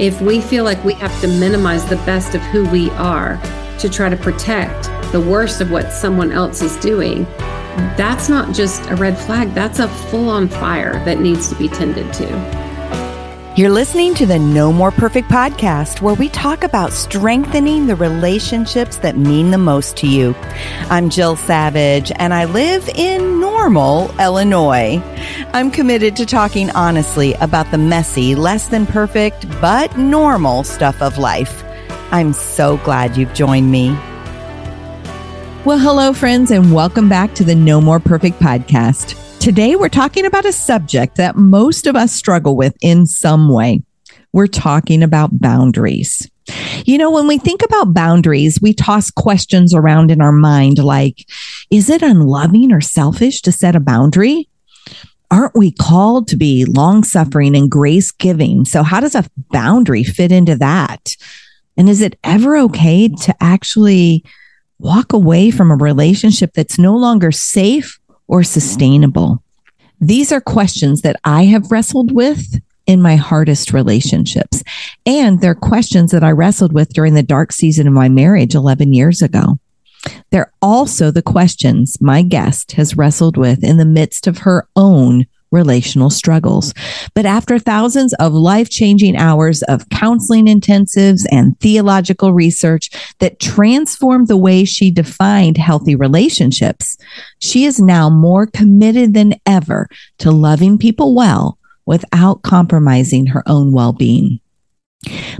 If we feel like we have to minimize the best of who we are to try to protect the worst of what someone else is doing, that's not just a red flag, that's a full on fire that needs to be tended to. You're listening to the No More Perfect podcast, where we talk about strengthening the relationships that mean the most to you. I'm Jill Savage, and I live in Normal, Illinois. I'm committed to talking honestly about the messy, less than perfect, but normal stuff of life. I'm so glad you've joined me. Well, hello, friends, and welcome back to the No More Perfect podcast. Today, we're talking about a subject that most of us struggle with in some way. We're talking about boundaries. You know, when we think about boundaries, we toss questions around in our mind like, is it unloving or selfish to set a boundary? Aren't we called to be long suffering and grace giving? So, how does a boundary fit into that? And is it ever okay to actually walk away from a relationship that's no longer safe or sustainable? These are questions that I have wrestled with in my hardest relationships. And they're questions that I wrestled with during the dark season of my marriage 11 years ago. They're also the questions my guest has wrestled with in the midst of her own relational struggles. But after thousands of life changing hours of counseling intensives and theological research that transformed the way she defined healthy relationships, she is now more committed than ever to loving people well without compromising her own well being.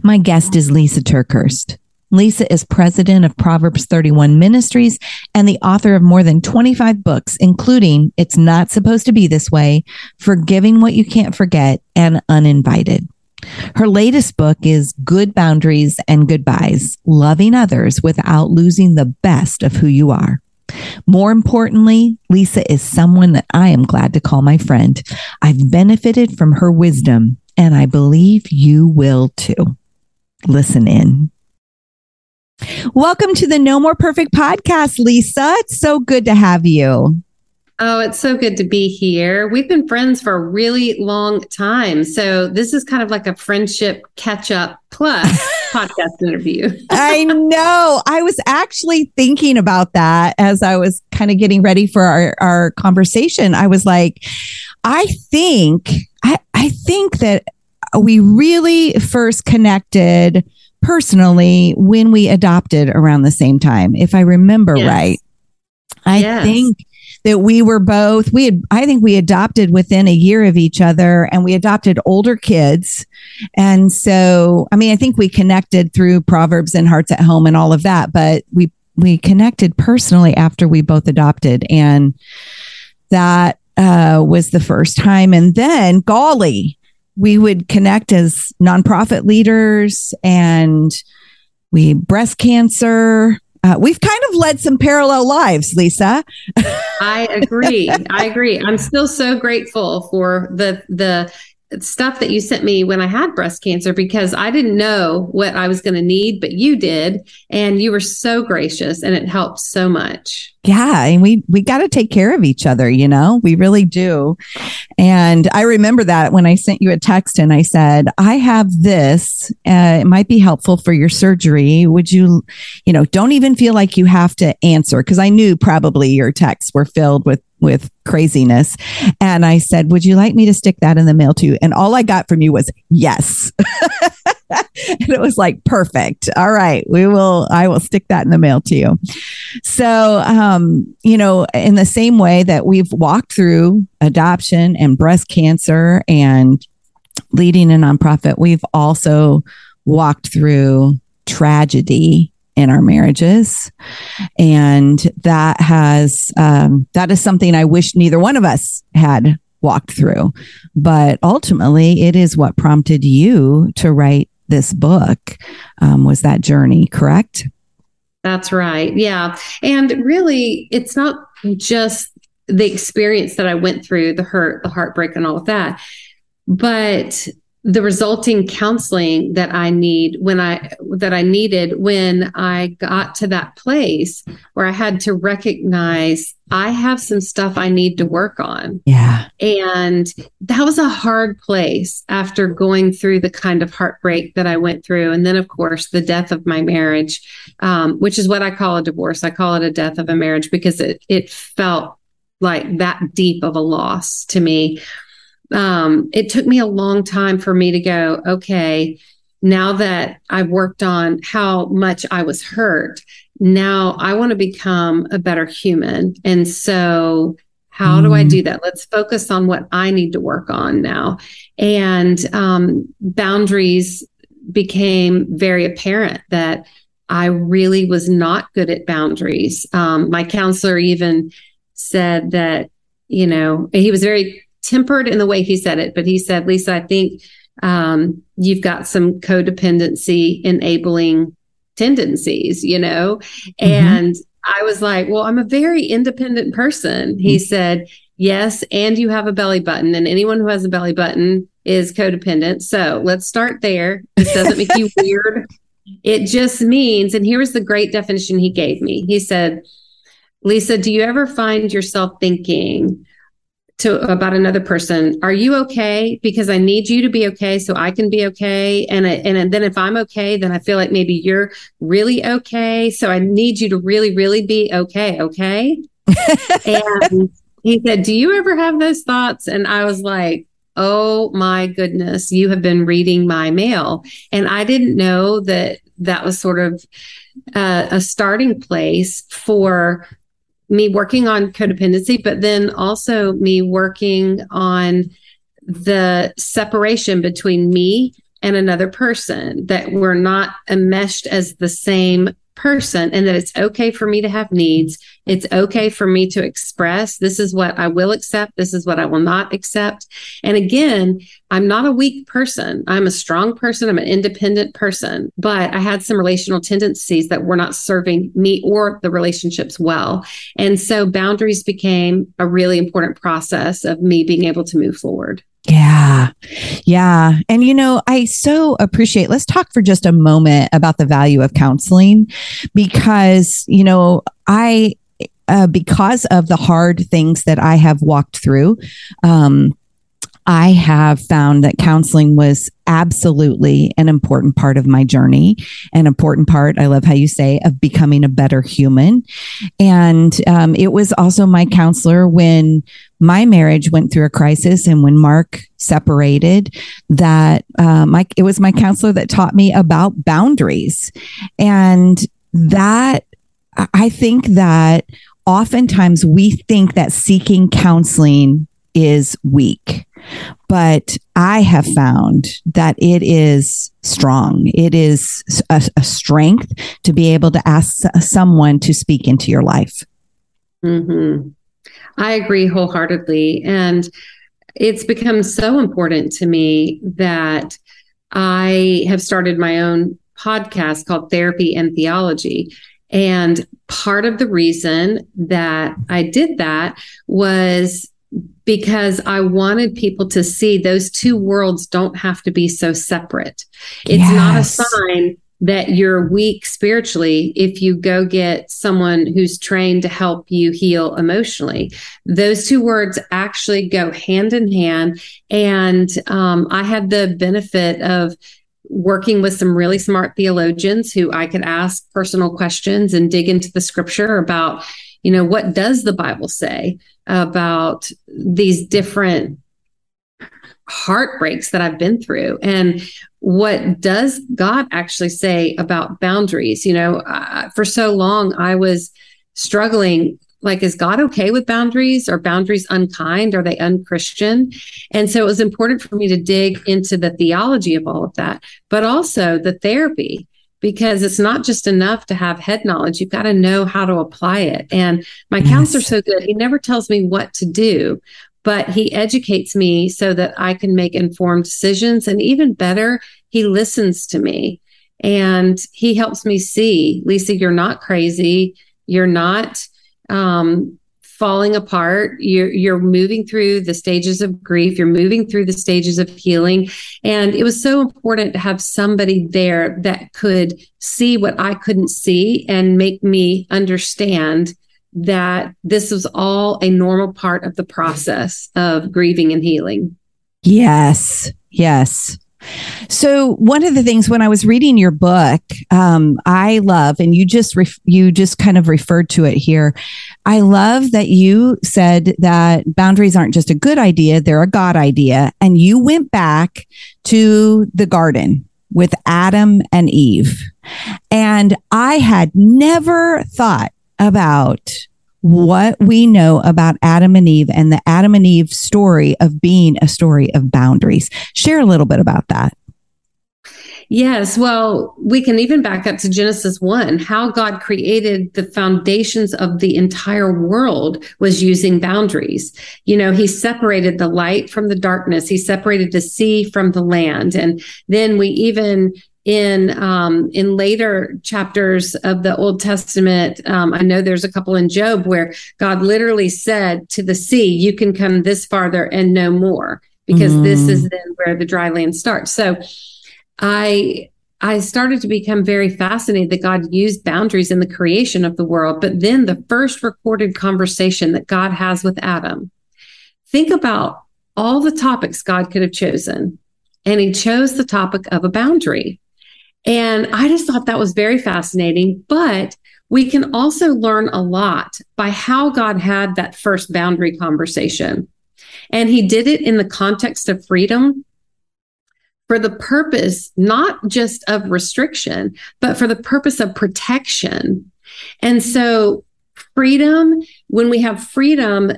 My guest is Lysa TerKeurst. Lysa is president of Proverbs 31 Ministries and the author of more than 25 books, including It's Not Supposed to Be This Way, Forgiving What You Can't Forget, and Uninvited. Her latest book is Good Boundaries and Goodbyes Loving Others Without Losing the Best of Who You Are. More importantly, Lysa is someone that I am glad to call my friend. I've benefited from her wisdom, and I believe you will too. Listen in. Welcome to the No More Perfect podcast, Lysa. It's so good to have you. Oh, it's so good to be here. We've been friends for a really long time. So, this is kind of like a friendship catch up plus podcast interview. I know. I was actually thinking about that as I was kind of getting ready for our, our conversation. I was like, I think, I, I think that we really first connected personally when we adopted around the same time, if I remember yes. right. I yes. think that we were both we had i think we adopted within a year of each other and we adopted older kids and so i mean i think we connected through proverbs and hearts at home and all of that but we we connected personally after we both adopted and that uh, was the first time and then golly we would connect as nonprofit leaders and we breast cancer. Uh, we've kind of led some parallel lives, Lysa. I agree. I agree. I'm still so grateful for the the stuff that you sent me when I had breast cancer because I didn't know what I was going to need, but you did. And you were so gracious and it helped so much. Yeah. And we, we got to take care of each other, you know, we really do. And I remember that when I sent you a text and I said, I have this, uh, it might be helpful for your surgery. Would you, you know, don't even feel like you have to answer because I knew probably your texts were filled with with craziness. And I said, Would you like me to stick that in the mail to you? And all I got from you was yes. and it was like perfect. All right, we will. I will stick that in the mail to you. So, um, you know, in the same way that we've walked through adoption and breast cancer and leading a nonprofit, we've also walked through tragedy in our marriages. And that has um, that is something i wish neither one of us had walked through. But ultimately it is what prompted you to write this book um, was that journey correct? That's right. Yeah. And really it's not just the experience that i went through the hurt the heartbreak and all of that but the resulting counseling that I need when I that I needed when I got to that place where I had to recognize I have some stuff I need to work on. Yeah. And that was a hard place after going through the kind of heartbreak that I went through. And then, of course, the death of my marriage, um, which is what I call a divorce. I call it a death of a marriage because it, it felt like that deep of a loss to me um, it took me a long time for me to go, okay, now that I've worked on how much I was hurt, now I want to become a better human. And so, how mm. do I do that? Let's focus on what I need to work on now. And um, boundaries became very apparent that I really was not good at boundaries. Um, my counselor even said that, you know, he was very tempered in the way he said it, but he said, Lysa, I think um, you've got some codependency enabling tendencies, you know? Mm-hmm. And I was like, well, I'm a very independent person. He mm-hmm. said, yes, and you have a belly button, and anyone who has a belly button is codependent. So let's start there. This doesn't make you weird. It just means, and here was the great definition he gave me. He said, Lysa, do you ever find yourself thinking, to about another person are you okay? Because i need you to be okay so i can be okay. And I, and then if i'm okay then i feel like maybe you're really okay. So i need you to really really be okay okay? And he said do you ever have those thoughts? And i was like oh my goodness you have been reading my mail. And i didn't know that that was sort of uh, a starting place for me working on codependency, but then also me working on the separation between me and another person, that we're not enmeshed as the same person and that it's okay for me to have needs. It's okay for me to express this is what I will accept, this is what I will not accept. And again, I'm not a weak person. I'm a strong person, I'm an independent person, but I had some relational tendencies that were not serving me or the relationships well. And so boundaries became a really important process of me being able to move forward. Yeah. Yeah. And, you know, I so appreciate, let's talk for just a moment about the value of counseling because, you know, I, uh, because of the hard things that I have walked through, um, I have found that counseling was absolutely an important part of my journey, an important part, I love how you say, of becoming a better human. And um, it was also my counselor when my marriage went through a crisis and when Mark separated, that uh, my, it was my counselor that taught me about boundaries. And that, I think that oftentimes we think that seeking counseling is weak but I have found that it is strong. It is a, a, strength to be able to ask someone to speak into your life. Mm-hmm. I agree wholeheartedly. And it's become so important to me that I have started my own podcast called Therapy and Theology. And part of the reason that I did that was because I wanted people to see those two worlds don't have to be so separate. It's yes. not a sign that you're weak spiritually if you go get someone who's trained to help you heal emotionally. Those two words actually go hand in hand. And um, I had the benefit of working with some really smart theologians who I could ask personal questions and dig into the scripture about, you know, what does the Bible say? about these different heartbreaks that I've been through. And what does God actually say about boundaries? You know, uh, for so long I was struggling like is god okay with boundaries? Are boundaries unkind? Are they unchristian? And so it was important for me to dig into the theology of all of that but also the therapy because it's not just enough to have head knowledge. You've got to know how to apply it. And my yes. counselor's so good. He never tells me what to do but he educates me so that i can make informed decisions. And even better he listens to me. And he helps me see Lysa you're not crazy. You're not um, falling apart. You're you're moving through the stages of grief. You're moving through the stages of healing, and it was so important to have somebody there that could see what I couldn't see and make me understand that this was all a normal part of the process of grieving and healing. Yes. Yes. So one of the things when I was reading your book, um, I love, and you just ref- you just kind of referred to it here. I love that you said that boundaries aren't just a good idea; they're a God idea, and you went back to the garden with Adam and Eve, and I had never thought about what we know about Adam and Eve and the Adam and Eve story of being a story of boundaries. Share a little bit about that. Yes. Well, we can even back up to Genesis 1. How God created the foundations of the entire world was using boundaries. You know, he separated the light from the darkness, he separated the sea from the land. And then we even in um, in later chapters of the Old Testament. Um, I know there's a couple in Job where God literally said to the sea, "You can come this farther and no more," because mm. this is then where the dry land starts. So, I I started to become very fascinated that God used boundaries in the creation of the world, but then the first recorded conversation that God has with Adam. Think about all the topics God could have chosen, and He chose the topic of a boundary. And I just thought that was very fascinating. But we can also learn a lot by how God had that first boundary conversation. And he did it in the context of freedom for the purpose not just of restriction, but for the purpose of protection. And so, freedom, when we have freedom,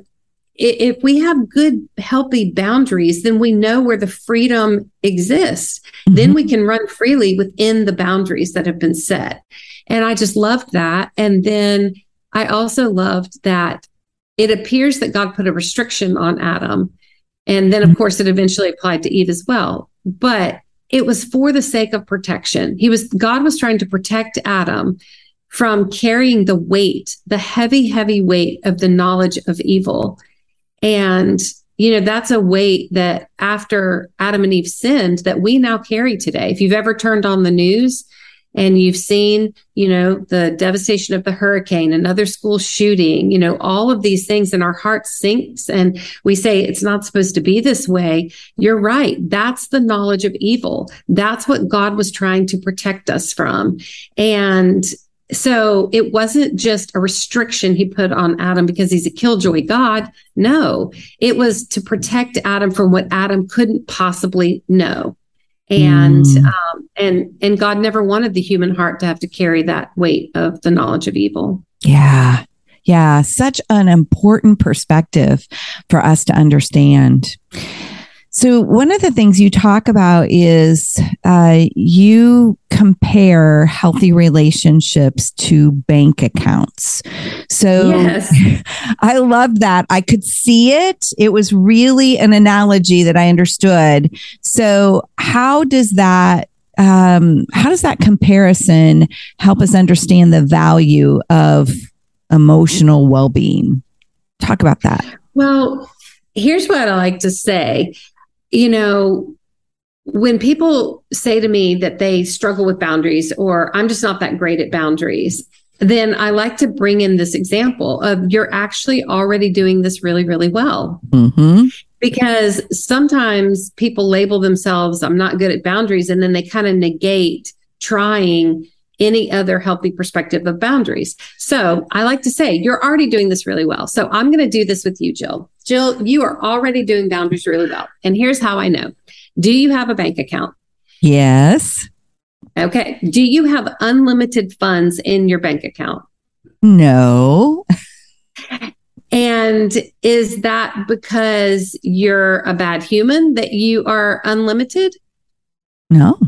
if we have good, healthy boundaries, then we know where the freedom exists. Mm-hmm. Then we can run freely within the boundaries that have been set. And I just loved that. And then I also loved that it appears that God put a restriction on Adam. And then, of mm-hmm. course, it eventually applied to Eve as well. But it was for the sake of protection. He was, God was trying to protect Adam from carrying the weight, the heavy, heavy weight of the knowledge of evil. And, you know, that's a weight that after Adam and Eve sinned that we now carry today. If you've ever turned on the news and you've seen, you know, the devastation of the hurricane, another school shooting, you know, all of these things and our heart sinks and we say it's not supposed to be this way. You're right. That's the knowledge of evil. That's what God was trying to protect us from. And so it wasn't just a restriction he put on Adam because he's a killjoy God. No, it was to protect Adam from what Adam couldn't possibly know. And mm. um, and and God never wanted the human heart to have to carry that weight of the knowledge of evil. Yeah. Yeah, such an important perspective for us to understand. So, one of the things you talk about is uh, you compare healthy relationships to bank accounts. So, yes. I love that. I could see it. It was really an analogy that I understood. So, how does that um, how does that comparison help us understand the value of emotional well-being? Talk about that. Well, here's what I like to say you know, when people say to me that they struggle with boundaries or I'm just not that great at boundaries, then I like to bring in this example of you're actually already doing this really, really well. Mm-hmm. Because sometimes people label themselves, I'm not good at boundaries, and then they kind of negate trying any other healthy perspective of boundaries. So I like to say, you're already doing this really well. So I'm going to do this with you, Jill. Jill, you are already doing boundaries really well. And here's how I know. Do you have a bank account? Yes. Okay. Do you have unlimited funds in your bank account? No. And is that because you're a bad human that you are unlimited? No.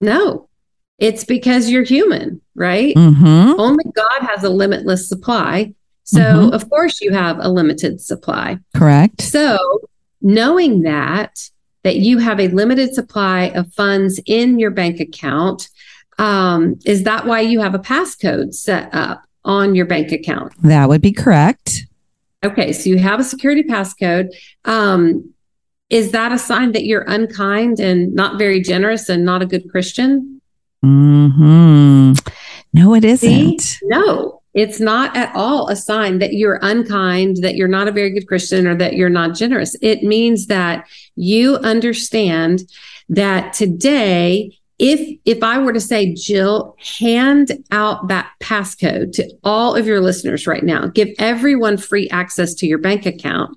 No. It's because you're human, right? Mm-hmm. Only God has a limitless supply. So, Mhm. of course, you have a limited supply. Correct. So, knowing that that you have a limited supply of funds in your bank account, um, is that why you have a passcode set up on your bank account? That would be correct. Okay, so you have a security passcode. Um, is that a sign that you're unkind and not very generous and not a good Christian? Hmm No, it See? isn't. No, it's not at all a sign that you're unkind, that you're not a very good Christian, or that you're not generous. It means that you understand that today, if if I were to say, Jill, hand out that passcode to all of your listeners right now, give everyone free access to your bank account.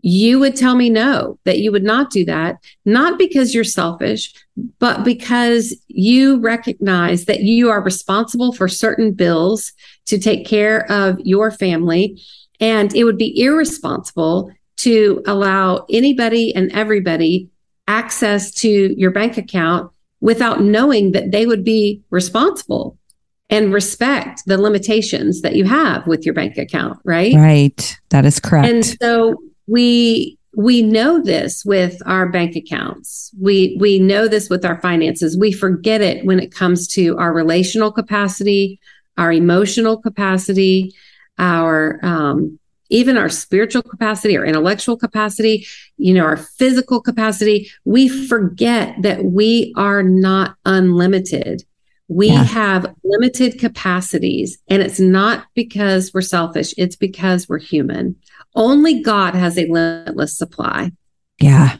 You would tell me no, that you would not do that, not because you're selfish, but because you recognize that you are responsible for certain bills to take care of your family. And it would be irresponsible to allow anybody and everybody access to your bank account without knowing that they would be responsible and respect the limitations that you have with your bank account, right? Right. That is correct. And so we we know this with our bank accounts. We we know this with our finances. We forget it when it comes to our relational capacity, our emotional capacity, our um, even our spiritual capacity, our intellectual capacity, you know, our physical capacity. We forget that we are not unlimited. We Yeah. have limited capacities, and it's not because we're selfish, it's because we're human. Only God has a limitless supply. Yeah.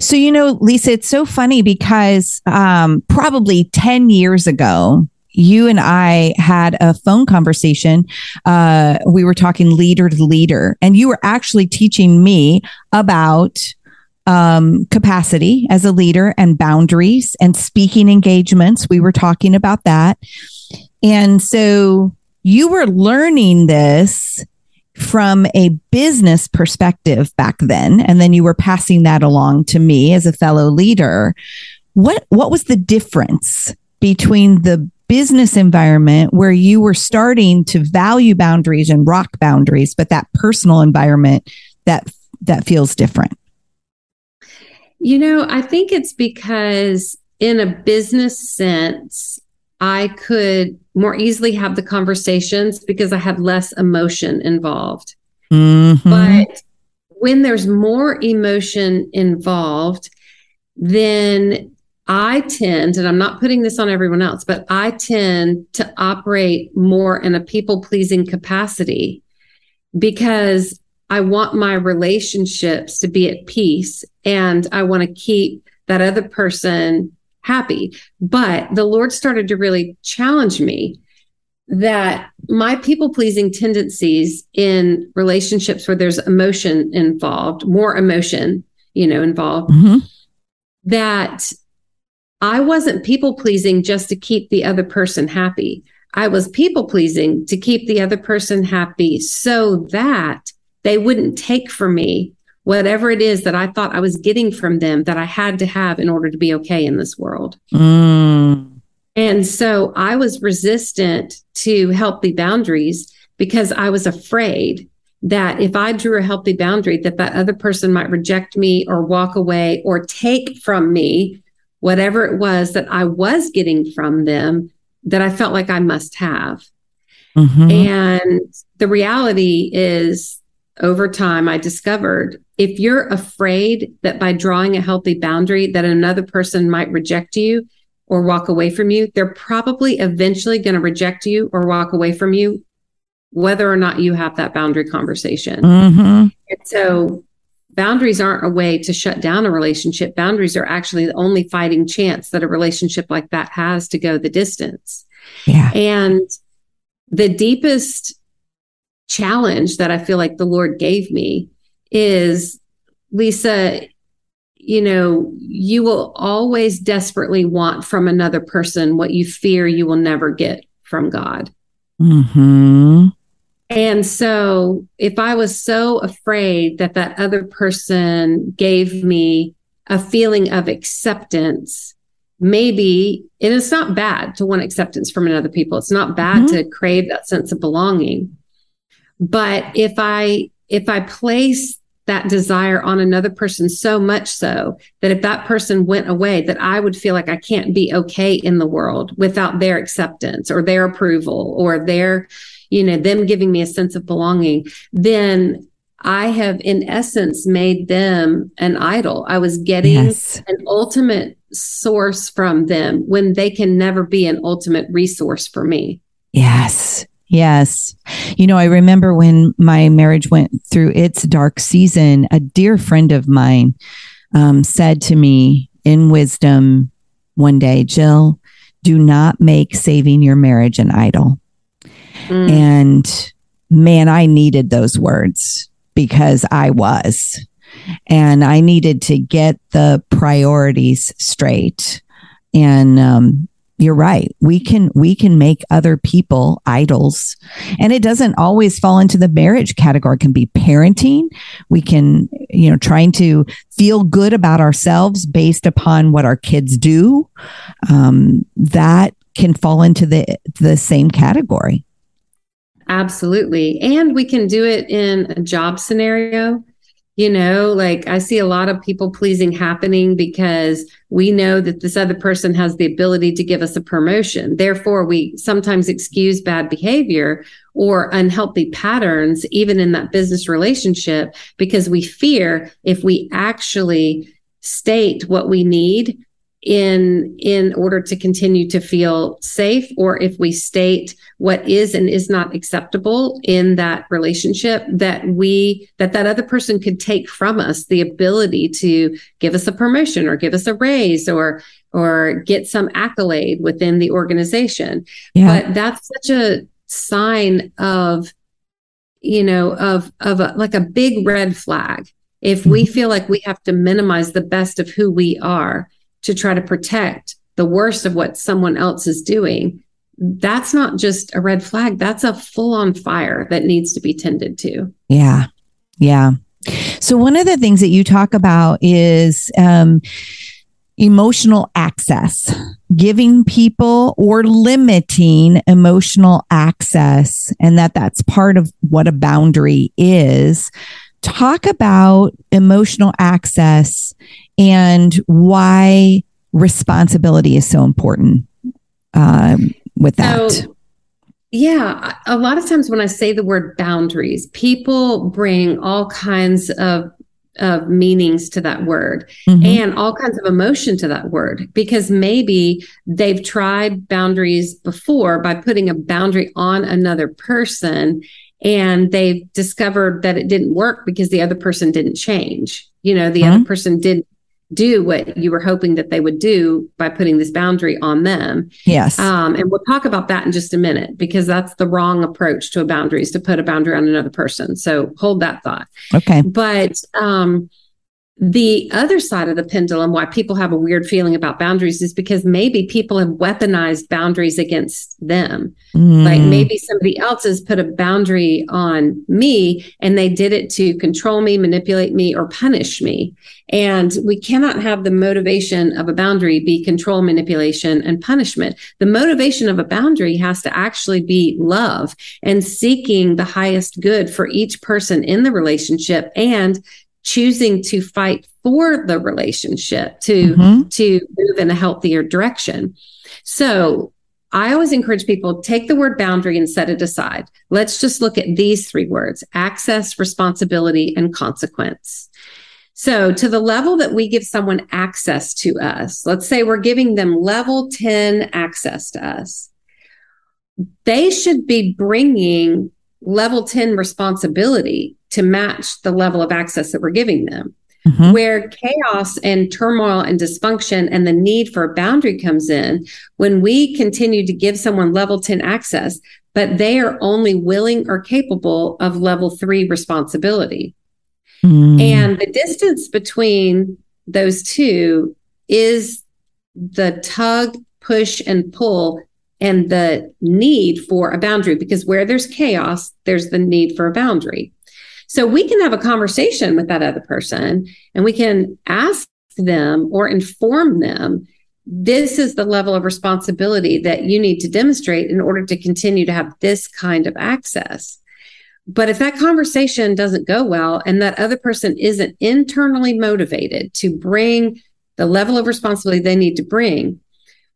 So, you know, Lysa, it's so funny because um, probably 10 years ago, you and I had a phone conversation. Uh, we were talking leader to leader, and you were actually teaching me about um, capacity as a leader and boundaries and speaking engagements. We were talking about that. And so you were learning this from a business perspective back then and then you were passing that along to me as a fellow leader what what was the difference between the business environment where you were starting to value boundaries and rock boundaries but that personal environment that that feels different? You know, I think it's because in a business sense, I could more easily have the conversations because I had less emotion involved. Mhm. But when there's more emotion involved, then I tend, and I'm not putting this on everyone else, but I tend to operate more in a people pleasing capacity because I want my relationships to be at peace and I want to keep that other person happy. But the Lord started to really challenge me that my people pleasing tendencies in relationships where there's emotion involved, more emotion, you know, involved, Mhm. that I wasn't people pleasing just to keep the other person happy. I was people pleasing to keep the other person happy so that they wouldn't take from me whatever it is that I thought I was getting from them that I had to have in order to be okay in this world. Mm. And so I was resistant to healthy boundaries because I was afraid that if I drew a healthy boundary that that other person might reject me or walk away or take from me whatever it was that I was getting from them that I felt like I must have. Mhm. And the reality is, over time, I discovered if you're afraid that by drawing a healthy boundary, that another person might reject you or walk away from you, they're probably eventually going to reject you or walk away from you, whether or not you have that boundary conversation. Mhm. And so, boundaries aren't a way to shut down a relationship. Boundaries are actually the only fighting chance that a relationship like that has to go the distance. Yeah. And the deepest challenge that I feel like the Lord gave me is Lysa, you know, you will always desperately want from another person what you fear you will never get from God. Mm-hmm. And so, if I was so afraid that that other person gave me a feeling of acceptance, maybe, and it's not bad to want acceptance from another people. It's not bad mm-hmm. to crave that sense of belonging. But if I if I place that desire on another person so much so that if that person went away that I would feel like I can't be okay in the world without their acceptance or their approval or their you know them giving me a sense of belonging then I have in essence made them an idol. I was getting yes. an ultimate source from them when they can never be an ultimate resource for me. Yes. Yes. You know, I remember when my marriage went through its dark season, a dear friend of mine um, said to me in wisdom one day, Jill, do not make saving your marriage an idol. Mm. And man, I needed those words because I was. And I needed to get the priorities straight. And um, you're right. We can we can make other people idols. And it doesn't always fall into the marriage category. It can be parenting. We can you know trying to feel good about ourselves based upon what our kids do. Um, that can fall into the the same category. Absolutely. And we can do it in a job scenario you know like i see a lot of people pleasing happening because we know that this other person has the ability to give us a promotion. Therefore we sometimes excuse bad behavior or unhealthy patterns even in that business relationship because we fear if we actually state what we need in in order to continue to feel safe or if we state what is and is not acceptable in that relationship that we that that other person could take from us the ability to give us a promotion or give us a raise or or get some accolade within the organization yeah. but that's such a sign of you know of of a, like a big red flag if we mm-hmm. feel like we have to minimize the best of who we are to try to protect the worst of what someone else is doing, that's not just a red flag. That's a full on fire that needs to be tended to. Yeah. Yeah. So, one of the things that you talk about is um, emotional access, giving people or limiting emotional access, and that that's part of what a boundary is. Talk about emotional access and why responsibility is so important um, with that. So, yeah, a lot of times when I say the word boundaries, people bring all kinds of of meanings to that word mm-hmm. and all kinds of emotion to that word because maybe they've tried boundaries before by putting a boundary on another person and they've discovered that it didn't work because the other person didn't change. You know, the mm-hmm. other person didn't do what you were hoping that they would do by putting this boundary on them. Yes. Um, and we'll talk about that in just a minute because that's the wrong approach to a boundary is to put a boundary on another person. So hold that thought. Okay. But um, the other side of the pendulum, why people have a weird feeling about boundaries is because maybe people have weaponized boundaries against them. Mm. Like maybe somebody else has put a boundary on me and they did it to control me, manipulate me, or punish me. And we cannot have the motivation of a boundary be control, manipulation, and punishment. The motivation of a boundary has to actually be love and seeking the highest good for each person in the relationship and choosing to fight for the relationship to mm-hmm. to move in a healthier direction. So i always encourage people take the word boundary and set it aside. Let's just look at these three words access responsibility and consequence. So to the level that we give someone access to us let's say we're giving them level 10 access to us they should be bringing level 10 responsibility to match the level of access that we're giving them. Mm-hmm. Where chaos and turmoil and dysfunction and the need for a boundary comes in when we continue to give someone level 10 access, but they are only willing or capable of level three responsibility. Mm. And the distance between those two is the tug, push, and pull and the need for a boundary because where there's chaos, there's the need for a boundary. So we can have a conversation with that other person and we can ask them or inform them this is the level of responsibility that you need to demonstrate in order to continue to have this kind of access. But if that conversation doesn't go well and that other person isn't internally motivated to bring the level of responsibility they need to bring,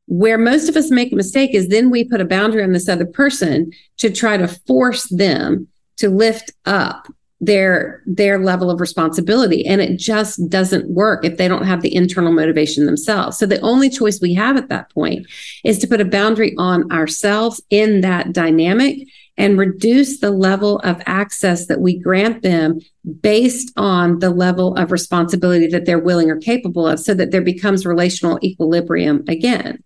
where most of us make a mistake is then we put a boundary on this other person to try to force them to lift up their their level of responsibility. And it just doesn't work if they don't have the internal motivation themselves. So the only choice we have at that point is to put a boundary on ourselves in that dynamic and reduce the level of access that we grant them based on the level of responsibility that they're willing or capable of so that there becomes relational equilibrium again.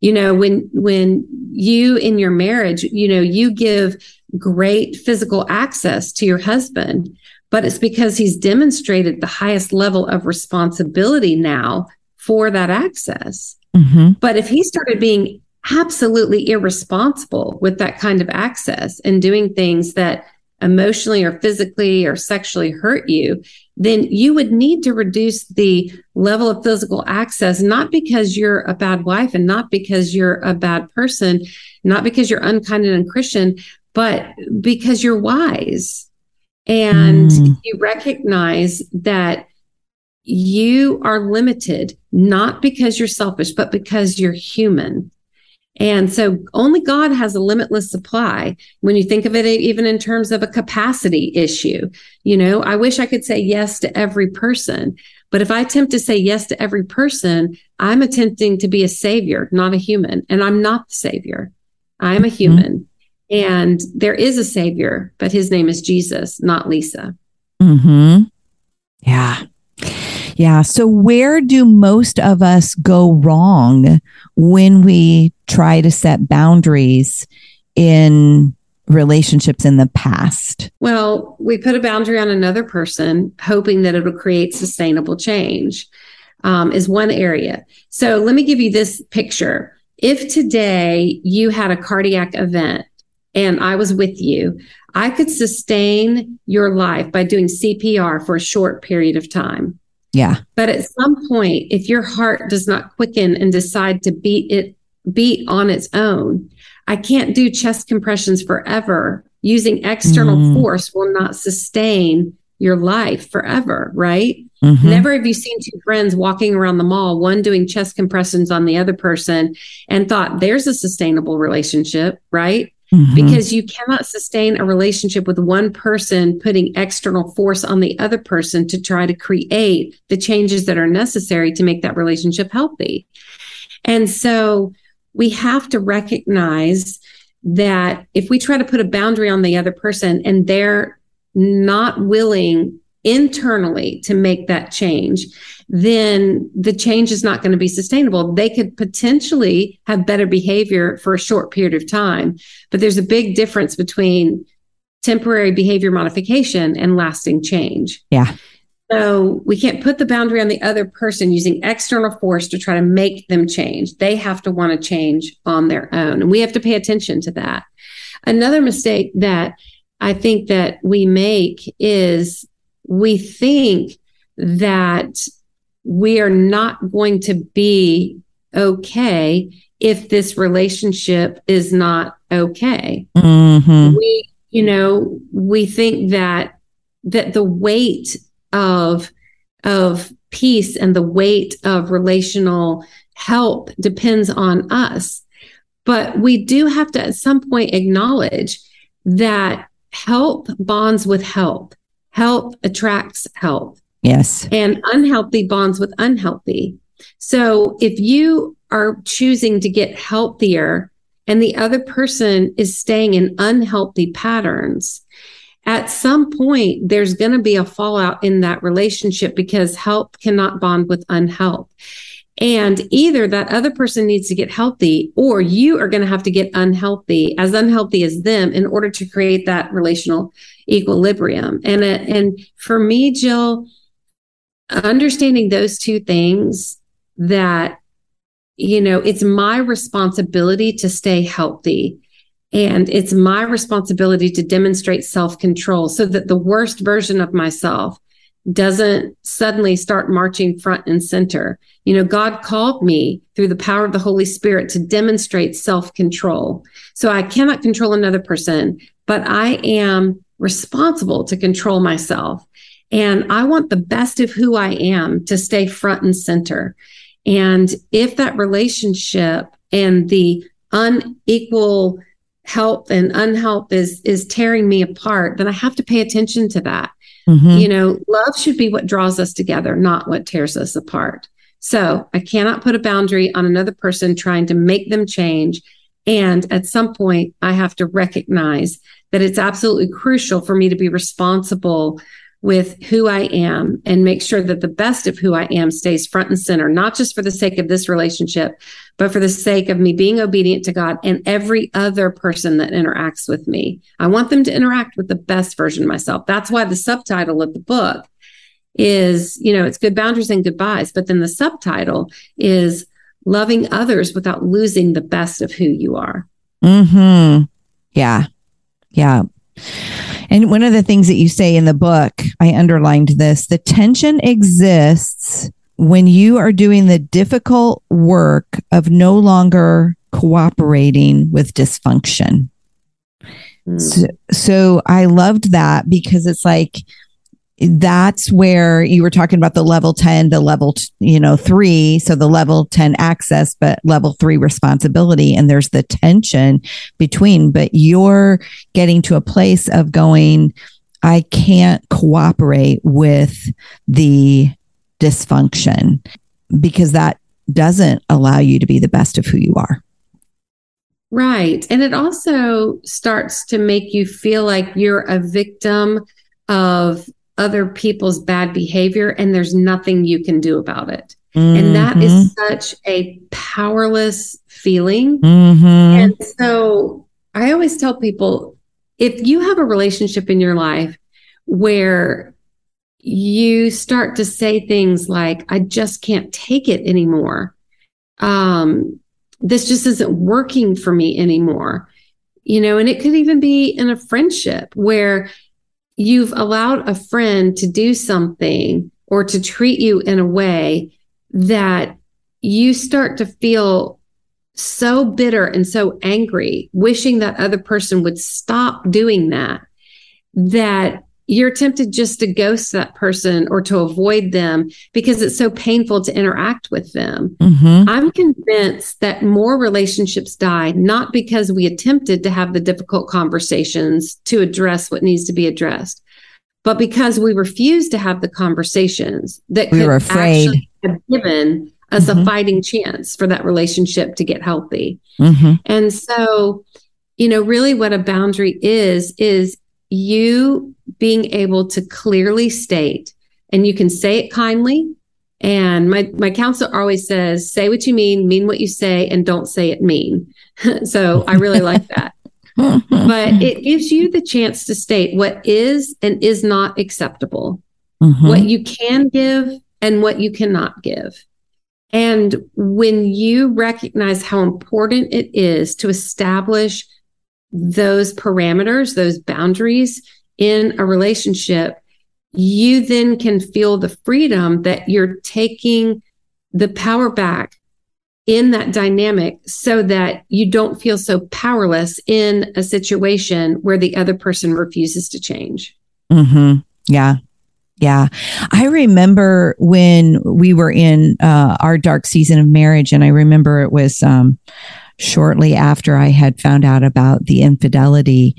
You know when when you in your marriage you know you give great physical access to your husband, but it's because he's demonstrated the highest level of responsibility now for that access. Mm-hmm. But if he started being absolutely irresponsible with that kind of access and doing things that emotionally or physically or sexually hurt you, then you would need to reduce the level of physical access, not because you're a bad wife and not because you're a bad person, not because you're unkind and unchristian, but because you're wise and mm. you recognize that you are limited, not because you're selfish, but because you're human. And so only God has a limitless supply. When you think of it, even in terms of a capacity issue, you know, I wish I could say yes to every person. But if I attempt to say yes to every person, I'm attempting to be a savior, not a human. And I'm not the savior. I'm a mm-hmm. And there is a savior, but his name is Jesus, not Lysa. Hmm. Yeah. Yeah. So, where do most of us go wrong when we try to set boundaries in relationships in the past? Well, we put a boundary on another person, hoping that it'll create sustainable change, um, is one area. So, let me give you this picture. If today you had a cardiac event and I was with you, I could sustain your life by doing CPR for a short period of time. Yeah. But at some point, if your heart does not quicken and decide to beat it beat on its own, I can't do chest compressions forever. Using external mm. force will not sustain your life forever, right? Mm-hmm. Never have you seen two friends walking around the mall, one doing chest compressions on the other person, and thought there's a sustainable relationship, right? Mm-hmm. Because you cannot sustain a relationship with one person putting external force on the other person to try to create the changes that are necessary to make that relationship healthy. And so we have to recognize that if we try to put a boundary on the other person and they're not willing internally to make that change, then the change is not going to be sustainable. They could potentially have better behavior for a short period of time, but there's a big difference between temporary behavior modification and lasting change. Yeah. So we can't put the boundary on the other person using external force to try to make them change. They have to want to change on their own. And we have to pay attention to that. Another mistake that I think that we make is we think that we are not going to be okay if this relationship is not okay. Mm-hmm. We, you know, we think that that the weight of of peace and the weight of relational help depends on us. But we do have to at some point acknowledge that help bonds with help. Help attracts help. Yes. And unhealthy bonds with unhealthy. So if you are choosing to get healthier and the other person is staying in unhealthy patterns, at some point there's going to be a fallout in that relationship because help cannot bond with unhelp. And either that other person needs to get healthy or you are going to have to get unhealthy, as unhealthy as them in order to create that relational equilibrium. And, and for me, Jill, understanding those two things that you know it's my responsibility to stay healthy and it's my responsibility to demonstrate self-control so that the worst version of myself doesn't suddenly start marching front and center. You know, God called me through the power of the Holy Spirit to demonstrate self control. So I cannot control another person, but I am responsible to control myself. And I want the best of who I am to stay front and center. And if that relationship and the unequal help and unhelp is is tearing me apart, then I have to pay attention to that. Mm-hmm. You know, love should be what draws us together, not what tears us apart. So I cannot put a boundary on another person trying to make them change. And at some point, I have to recognize that it's absolutely crucial for me to be responsible with who I am and make sure that the best of who I am stays front and center, not just for the sake of this relationship, but for the sake of me being obedient to God and every other person that interacts with me. I want them to interact with the best version of myself. That's why the subtitle of the book is, you know, it's good boundaries and goodbyes, but then the subtitle is loving others without losing the best of who you are. Mhm. Yeah. Yeah. And one of the things that you say in the book, I underlined this the tension exists when you are doing the difficult work of no longer cooperating with dysfunction. Mm. So, so I loved that because it's like, that's where you were talking about the level 10 to level you know 3 so the level 10 access but level 3 responsibility and there's the tension between but you're getting to a place of going I can't cooperate with the dysfunction because that doesn't allow you to be the best of who you are. Right. And it also starts to make you feel like you're a victim of other people's bad behavior and there's nothing you can do about it. Mm-hmm. And that is such a powerless feeling. Mm-hmm. And so I always tell people if you have a relationship in your life where you start to say things like, I just can't take it anymore. Um, this just isn't working for me anymore. You know, and it could even be in a friendship where you've allowed a friend to do something or to treat you in a way that you start to feel so bitter and so angry, wishing that other person would stop doing that, that you're tempted just to ghost that person or to avoid them because it's so painful to interact with them. Mm-hmm. I'm convinced that more relationships die not because we attempted to have the difficult conversations to address what needs to be addressed, but because we refused to have the conversations that we could were afraid. actually have given us mm-hmm. a fighting chance for that relationship to get healthy. Mm-hmm. And so, you know, really what a boundary is, is you being able to clearly state, and you can say it kindly. And my, my counselor always says, say what you mean, mean what you say, and don't say it mean. so I really like that. but it gives you the chance to state what is and is not acceptable, mm-hmm. what you can give and what you cannot give. And when you recognize how important it is to establish those parameters, those boundaries in a relationship, you then can feel the freedom that you're taking the power back in that dynamic so that you don't feel so powerless in a situation where the other person refuses to change. Mm-hmm. Yeah. Yeah. I remember when we were in uh, our dark season of marriage, and I remember it was um, shortly after I had found out about the infidelity.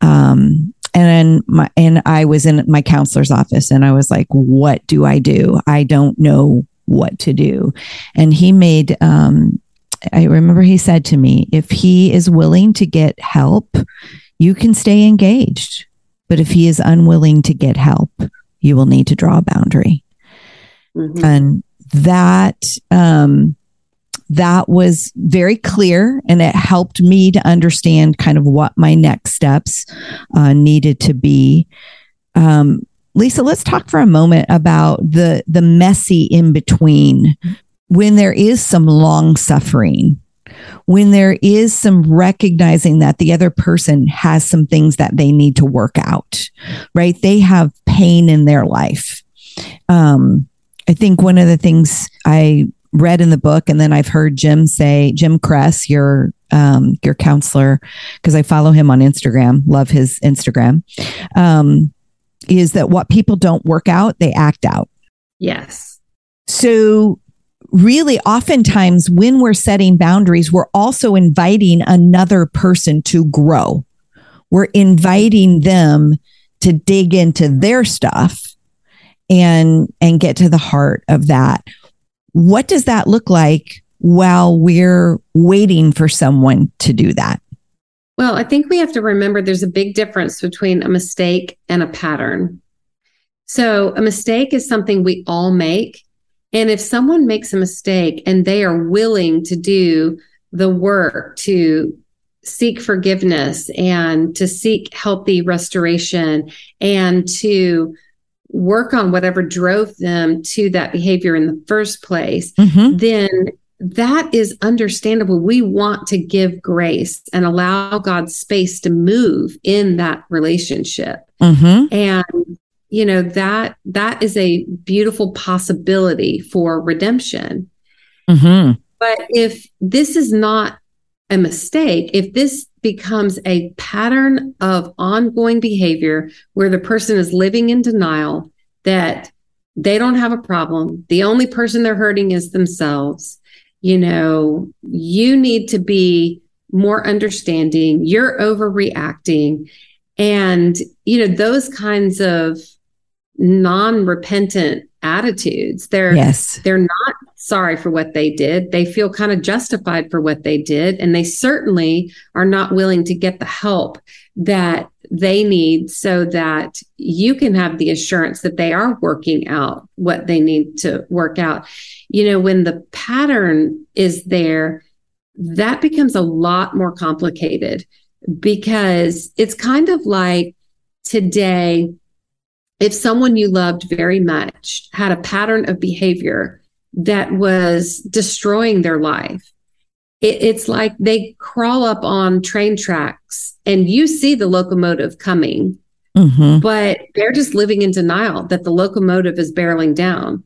Um, and my, and I was in my counselor's office and I was like, what do I do? I don't know what to do. And he made, um, I remember he said to me, if he is willing to get help, you can stay engaged. But if he is unwilling to get help, you will need to draw a boundary. Mm-hmm. And that, um, that was very clear and it helped me to understand kind of what my next steps uh, needed to be. Um, Lysa, let's talk for a moment about the the messy in between when there is some long suffering, when there is some recognizing that the other person has some things that they need to work out, right? They have pain in their life. Um, I think one of the things I read in the book, and then I've heard Jim say, Jim Cress, your um, your counselor, because I follow him on Instagram, love his Instagram, um, is that what people don't work out, they act out. Yes. So really oftentimes when we're setting boundaries, we're also inviting another person to grow. We're inviting them to dig into their stuff and and get to the heart of that. What does that look like while we're waiting for someone to do that? Well, I think we have to remember there's a big difference between a mistake and a pattern. So, a mistake is something we all make. And if someone makes a mistake and they are willing to do the work to seek forgiveness and to seek healthy restoration and to work on whatever drove them to that behavior in the first place, mm-hmm. then that is understandable. We want to give grace and allow God's space to move in that relationship. Mm-hmm. And you know that that is a beautiful possibility for redemption mm-hmm. but if this is not a mistake if this becomes a pattern of ongoing behavior where the person is living in denial that they don't have a problem the only person they're hurting is themselves you know you need to be more understanding you're overreacting and you know those kinds of non-repentant attitudes. They're yes. they're not sorry for what they did. They feel kind of justified for what they did and they certainly are not willing to get the help that they need so that you can have the assurance that they are working out what they need to work out. You know, when the pattern is there, that becomes a lot more complicated because it's kind of like today if someone you loved very much had a pattern of behavior that was destroying their life, it, it's like they crawl up on train tracks and you see the locomotive coming, mm-hmm. but they're just living in denial that the locomotive is barreling down.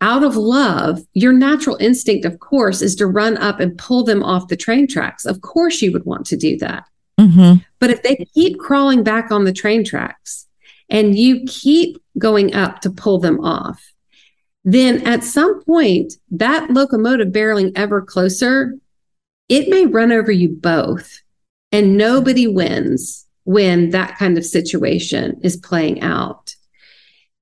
Out of love, your natural instinct, of course, is to run up and pull them off the train tracks. Of course, you would want to do that. Mm-hmm. But if they keep crawling back on the train tracks, and you keep going up to pull them off, then at some point, that locomotive barreling ever closer, it may run over you both. And nobody wins when that kind of situation is playing out.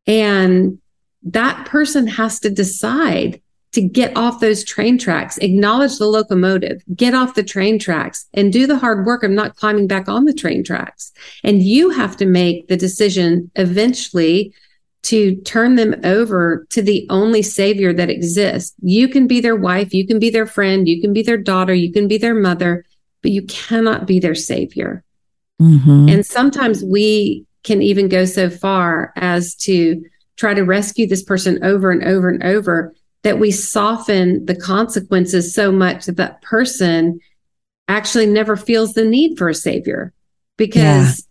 And that person has to decide to get off those train tracks, acknowledge the locomotive, get off the train tracks, and do the hard work of not climbing back on the train tracks. And you have to make the decision eventually to turn them over to the only savior that exists. You can be their wife, you can be their friend, you can be their daughter, you can be their mother, but you cannot be their savior. Mm-hmm. And sometimes we can even go so far as to try to rescue this person over and over and over that we soften the consequences so much that that person actually never feels the need for a savior because.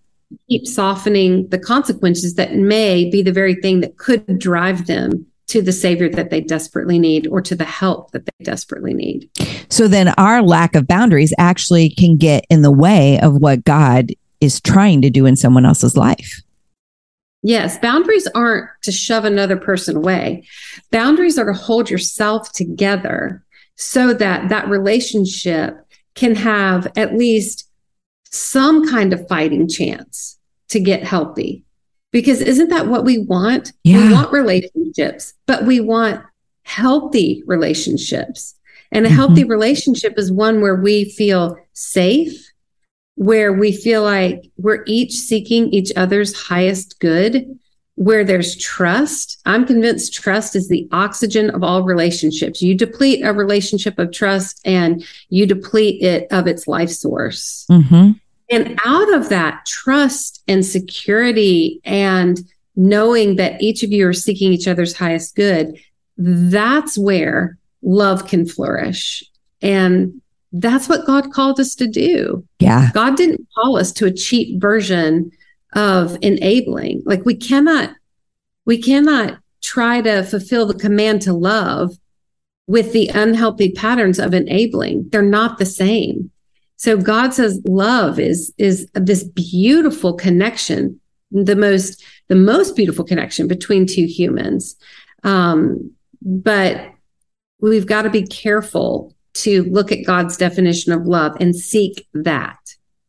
Keep softening the consequences that may be the very thing that could drive them to the savior that they desperately need or to the help that they desperately need. So then our lack of boundaries actually can get in the way of what God is trying to do in someone else's life. Yes, boundaries aren't to shove another person away. Boundaries are to hold yourself together so that that relationship can have at least some kind of fighting chance to get healthy. Because isn't that what we want? Yeah. We want relationships, but we want healthy relationships. And a mm-hmm. healthy relationship is one where we feel safe, where we feel like we're each seeking each other's highest good, where there's trust. I'm convinced trust is the oxygen of all relationships. You deplete a relationship of trust and you deplete it of its life source. Mm-hmm. And out of that trust and security and knowing that each of you are seeking each other's highest good, that's where love can flourish. And that's what God called us to do. Yeah. God didn't call us to a cheap version of enabling. Like we cannot we cannot try to fulfill the command to love with the unhealthy patterns of enabling. They're not the same. So God says love is is this beautiful connection, the most the most beautiful connection between two humans. Um, but we've got to be careful to look at God's definition of love and seek that.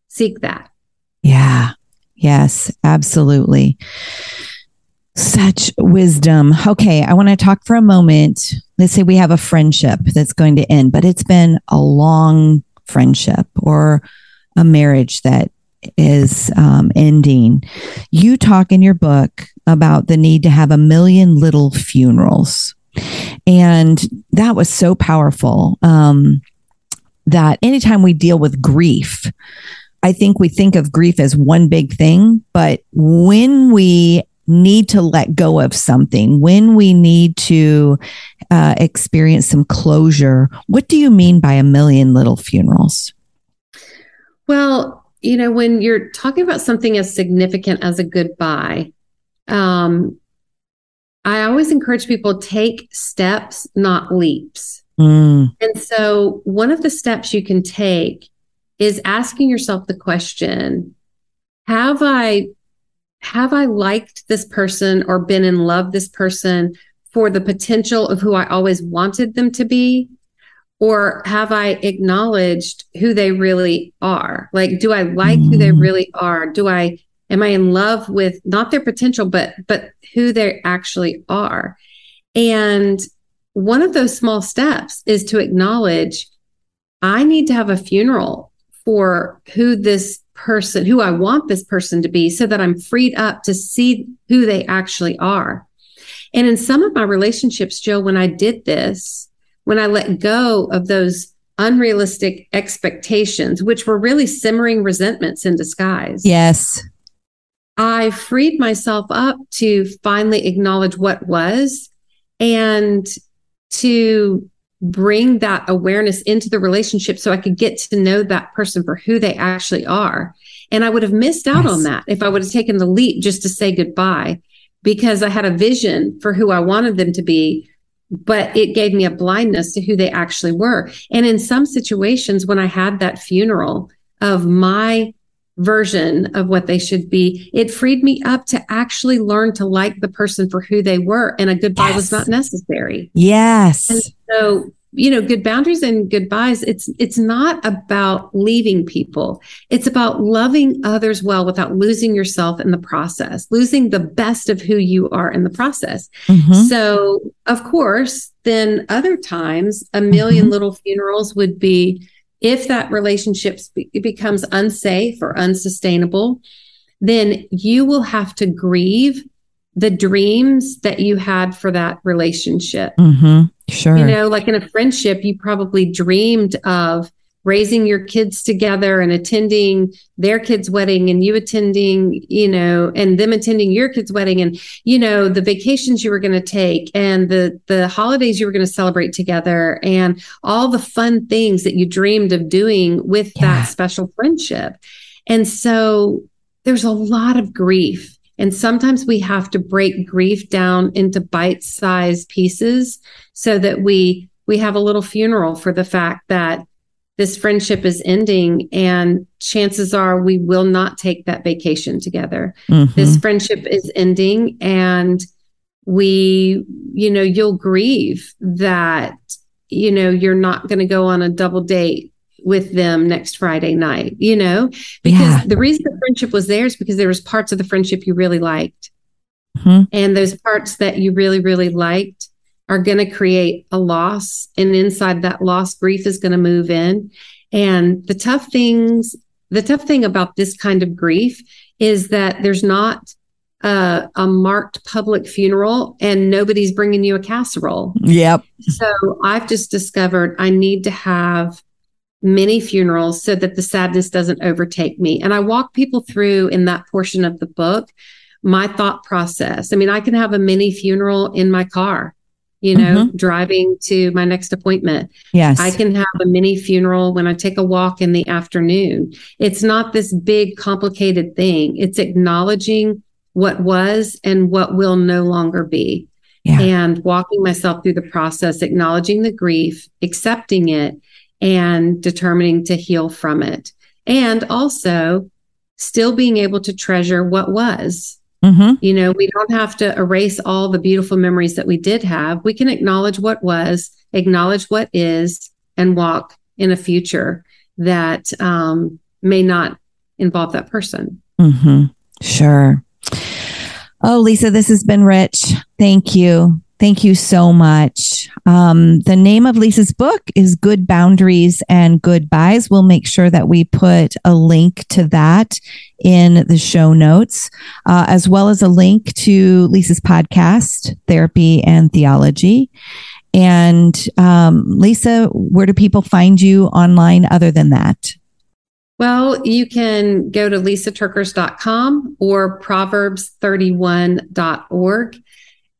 Seek that. Yeah. Yes, absolutely. Such wisdom. Okay, I want to talk for a moment. Let's say we have a friendship that's going to end, but it's been a long friendship or a marriage that is um, ending. You talk in your book about the need to have a million little funerals. And that was so powerful um, that anytime we deal with grief, I think we think of grief as one big thing. But when we need to let go of something, when we need to uh, experience some closure, what do you mean by a million little funerals? Well, you know, when you're talking about something as significant as a goodbye, um, I always encourage people take steps, not leaps. Mm. And so, one of the steps you can take is asking yourself the question have i have i liked this person or been in love this person for the potential of who i always wanted them to be or have i acknowledged who they really are like do i like mm. who they mm. really are do i am i in love with not their potential but but who they actually are and one of those small steps is to acknowledge i need to have a funeral for who this person, who I want this person to be, so that I'm freed up to see who they actually are. And in some of my relationships, Joe, when I did this, when I let go of those unrealistic expectations, which were really simmering resentments in disguise. Yes. I freed myself up to finally acknowledge what was and to bring that awareness into the relationship so I could get to know that person for who they actually are. And I would have missed out yes. on that if I would have taken the leap just to say goodbye because I had a vision for who I wanted them to be, but it gave me a blindness to who they actually were. And in some situations, when I had that funeral of my version of what they should be, it freed me up to actually learn to like the person for who they were. And a goodbye yes. was not necessary. Yes. And so, you know, good boundaries and goodbyes, it's it's not about leaving people. It's about loving others well without losing yourself in the process, losing the best of who you are in the process. Mm-hmm. So, of course, then other times a 1000000 mm-hmm. little funerals would be if that relationship becomes unsafe or unsustainable, then you will have to grieve the dreams that you had for that relationship. Mm-hmm. Sure. You know, like in a friendship, you probably dreamed of raising your kids together and attending their kids' wedding and you attending, you know, and them attending your kids' wedding and, you know, the vacations you were going to take and the the holidays you were going to celebrate together and all the fun things that you dreamed of doing with yeah. that special friendship. And so there's a lot of grief. And sometimes we have to break grief down into bite-sized pieces so that we we have a little funeral for the fact that this friendship is ending and chances are we will not take that vacation together mm-hmm. this friendship is ending and we you know you'll grieve that you know you're not going to go on a double date with them next friday night you know because yeah. the reason the friendship was there is because there was parts of the friendship you really liked mm-hmm. and those parts that you really really liked are going to create a loss. And inside that loss, grief is going to move in. And the tough things, the tough thing about this kind of grief is that there's not a, a marked public funeral and nobody's bringing you a casserole. Yep. So I've just discovered I need to have many funerals so that the sadness doesn't overtake me. And I walk people through in that portion of the book my thought process. I mean, I can have a mini funeral in my car, you know, mm-hmm. driving to my next appointment. Yes. I can have a mini funeral when I take a walk in the afternoon. It's not this big, complicated thing. It's acknowledging what was and what will no longer be. Yeah. And walking myself through the process, acknowledging the grief, accepting it, and determining to heal from it. And also still being able to treasure what was. Mm-hmm. You know, we don't have to erase all the beautiful memories that we did have. We can acknowledge what was, acknowledge what is, and walk in a future that um, may not involve that person. Mm-hmm. Sure. Oh, Lysa, this has been rich. Thank you. Thank you so much. Um, the name of Lysa's book is Good Boundaries and Goodbyes. We'll make sure that we put a link to that in the show notes, uh, as well as a link to Lysa's podcast, Therapy and Theology. And um, Lysa, where do people find you online other than that? Well, you can go to lysaterkeurst.com or proverbs31.org.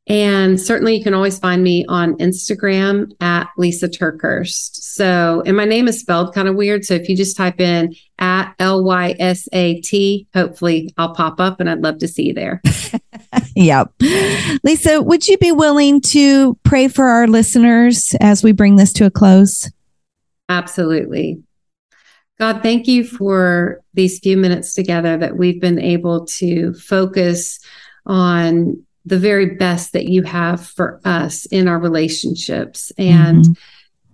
And certainly you can always find me on Instagram at Lysa TerKeurst. So, and my name is spelled kind of weird. So if you just type in at L Y S A T, hopefully I'll pop up and I'd love to see you there. yep. Lysa, would you be willing to pray for our listeners as we bring this to a close? Absolutely. God, thank you for these few minutes together that we've been able to focus on the very best that you have for us in our relationships. And mm-hmm.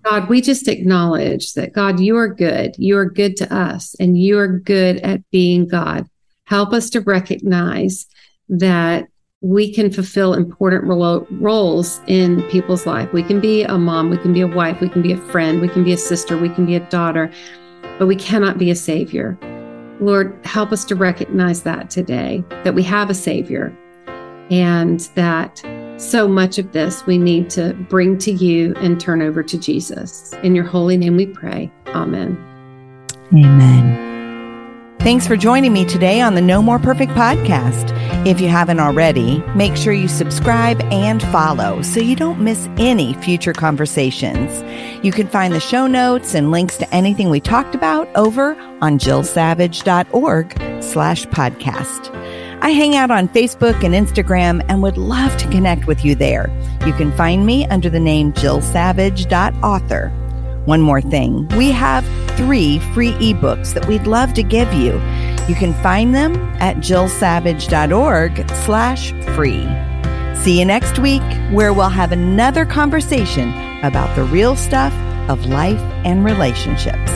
God, we just acknowledge that God, you are good. You are good to us and you are good at being God. Help us to recognize that we can fulfill important ro- roles in people's life. We can be a mom, we can be a wife, we can be a friend, we can be a sister, we can be a daughter, but we cannot be a savior. Lord, help us to recognize that today, that we have a savior and that so much of this we need to bring to you and turn over to Jesus. In your holy name we pray. Amen. Amen. Thanks for joining me today on the No More Perfect podcast. If you haven't already, make sure you subscribe and follow so you don't miss any future conversations. You can find the show notes and links to anything we talked about over on jillsavage.org slash podcast. I hang out on Facebook and Instagram and would love to connect with you there. You can find me under the name jillsavage.author. One more thing. We have three free ebooks that we'd love to give you. You can find them at jillsavage.org slash free. See you next week where we'll have another conversation about the real stuff of life and relationships.